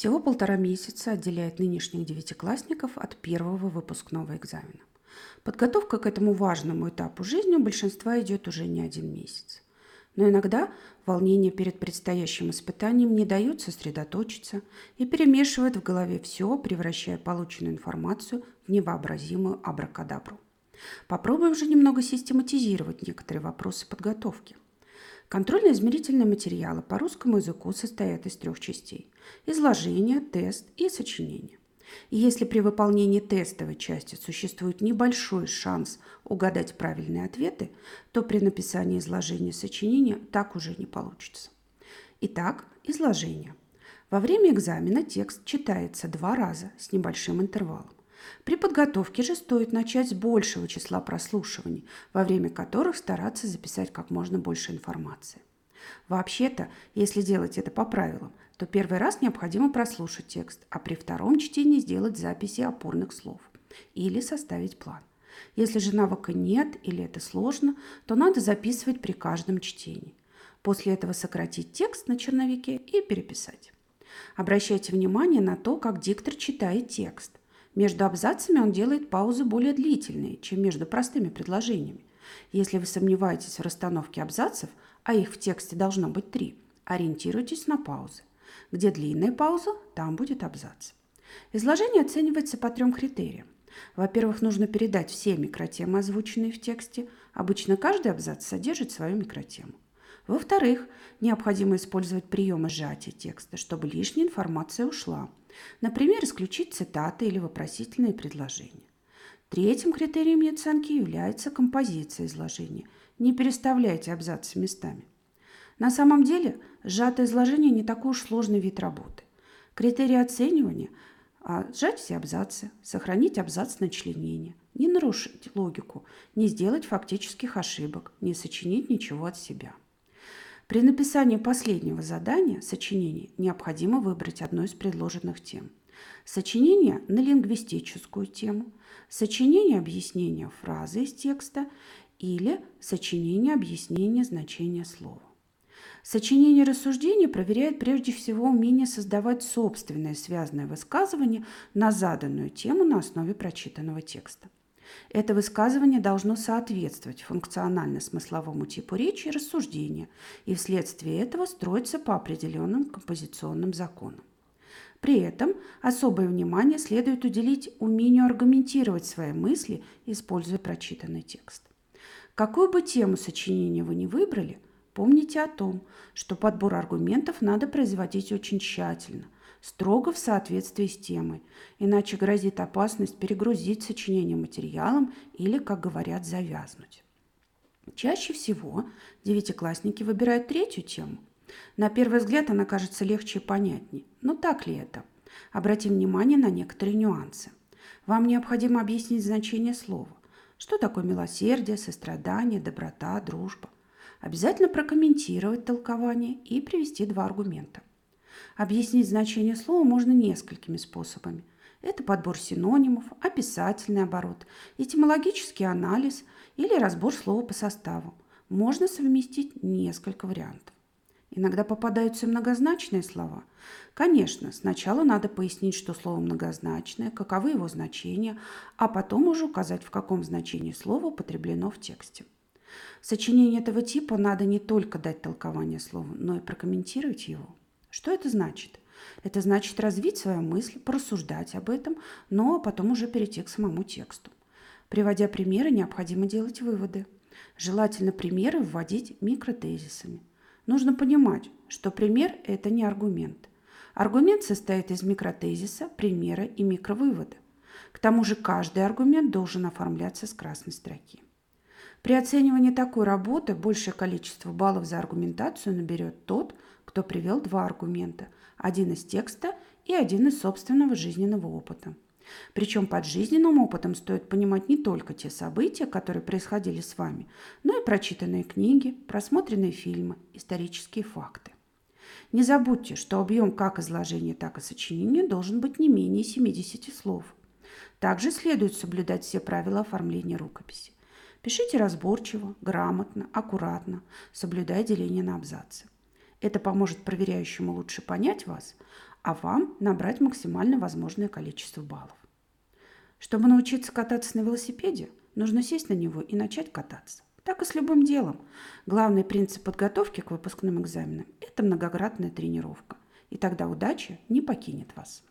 Всего полтора месяца отделяет нынешних девятиклассников от первого выпускного экзамена. Подготовка к этому важному этапу жизни у большинства идет уже не один месяц. Но иногда волнение перед предстоящим испытанием не дают сосредоточиться и перемешивает в голове все, превращая полученную информацию в невообразимую абракадабру. Попробуем же немного систематизировать некоторые вопросы подготовки. Контрольно-измерительные материалы по русскому языку состоят из трех частей – изложение, тест и сочинение. И если при выполнении тестовой части существует небольшой шанс угадать правильные ответы, то при написании изложения сочинения так уже не получится. Итак, изложение. Во время экзамена текст читается два раза с небольшим интервалом. При подготовке же стоит начать с большего числа прослушиваний, во время которых стараться записать как можно больше информации. Вообще-то, если делать это по правилам, то первый раз необходимо прослушать текст, а при втором чтении сделать записи опорных слов или составить план. Если же навыка нет или это сложно, то надо записывать при каждом чтении. После этого сократить текст на черновике и переписать. Обращайте внимание на то, как диктор читает текст. Между абзацами он делает паузы более длительные, чем между простыми предложениями. Если вы сомневаетесь в расстановке абзацев, а их в тексте должно быть три, ориентируйтесь на паузы. Где длинная пауза, там будет абзац. Изложение оценивается по трем критериям. Во-первых, нужно передать все микротемы, озвученные в тексте. Обычно каждый абзац содержит свою микротему. Во-вторых, необходимо использовать приемы сжатия текста, чтобы лишняя информация ушла. Например, исключить цитаты или вопросительные предложения. Третьим критерием оценки является композиция изложения. Не переставляйте абзацы местами. На самом деле, сжатое изложение не такой уж сложный вид работы. Критерии оценивания а – сжать все абзацы, сохранить абзац на членение, не нарушить логику, не сделать фактических ошибок, не сочинить ничего от себя. При написании последнего задания, сочинения, необходимо выбрать одну из предложенных тем. Сочинение на лингвистическую тему, сочинение объяснения фразы из текста или сочинение объяснения значения слова. Сочинение рассуждения проверяет прежде всего умение создавать собственное связанное высказывание на заданную тему на основе прочитанного текста. Это высказывание должно соответствовать функционально-смысловому типу речи и рассуждения, и вследствие этого строиться по определенным композиционным законам. При этом особое внимание следует уделить умению аргументировать свои мысли, используя прочитанный текст. Какую бы тему сочинения вы ни выбрали – Помните о том, что подбор аргументов надо производить очень тщательно, строго в соответствии с темой, иначе грозит опасность перегрузить сочинение материалом или, как говорят, завязнуть. Чаще всего девятиклассники выбирают третью тему. На первый взгляд она кажется легче и понятнее. Но так ли это? Обратим внимание на некоторые нюансы. Вам необходимо объяснить значение слова. Что такое милосердие, сострадание, доброта, дружба – Обязательно прокомментировать толкование и привести два аргумента. Объяснить значение слова можно несколькими способами. Это подбор синонимов, описательный оборот, этимологический анализ или разбор слова по составу. Можно совместить несколько вариантов. Иногда попадаются многозначные слова. Конечно, сначала надо пояснить, что слово многозначное, каковы его значения, а потом уже указать, в каком значении слово употреблено в тексте. В этого типа надо не только дать толкование слова, но и прокомментировать его. Что это значит? Это значит развить свою мысль, порассуждать об этом, но потом уже перейти к самому тексту. Приводя примеры, необходимо делать выводы. Желательно примеры вводить микротезисами. Нужно понимать, что пример – это не аргумент. Аргумент состоит из микротезиса, примера и микровывода. К тому же каждый аргумент должен оформляться с красной строки. При оценивании такой работы большее количество баллов за аргументацию наберет тот, кто привел два аргумента, один из текста и один из собственного жизненного опыта. Причем под жизненным опытом стоит понимать не только те события, которые происходили с вами, но и прочитанные книги, просмотренные фильмы, исторические факты. Не забудьте, что объем как изложения, так и сочинения должен быть не менее 70 слов. Также следует соблюдать все правила оформления рукописи. Пишите разборчиво, грамотно, аккуратно, соблюдая деление на абзацы. Это поможет проверяющему лучше понять вас, а вам набрать максимально возможное количество баллов. Чтобы научиться кататься на велосипеде, нужно сесть на него и начать кататься. Так и с любым делом. Главный принцип подготовки к выпускным экзаменам – это многократная тренировка. И тогда удача не покинет вас.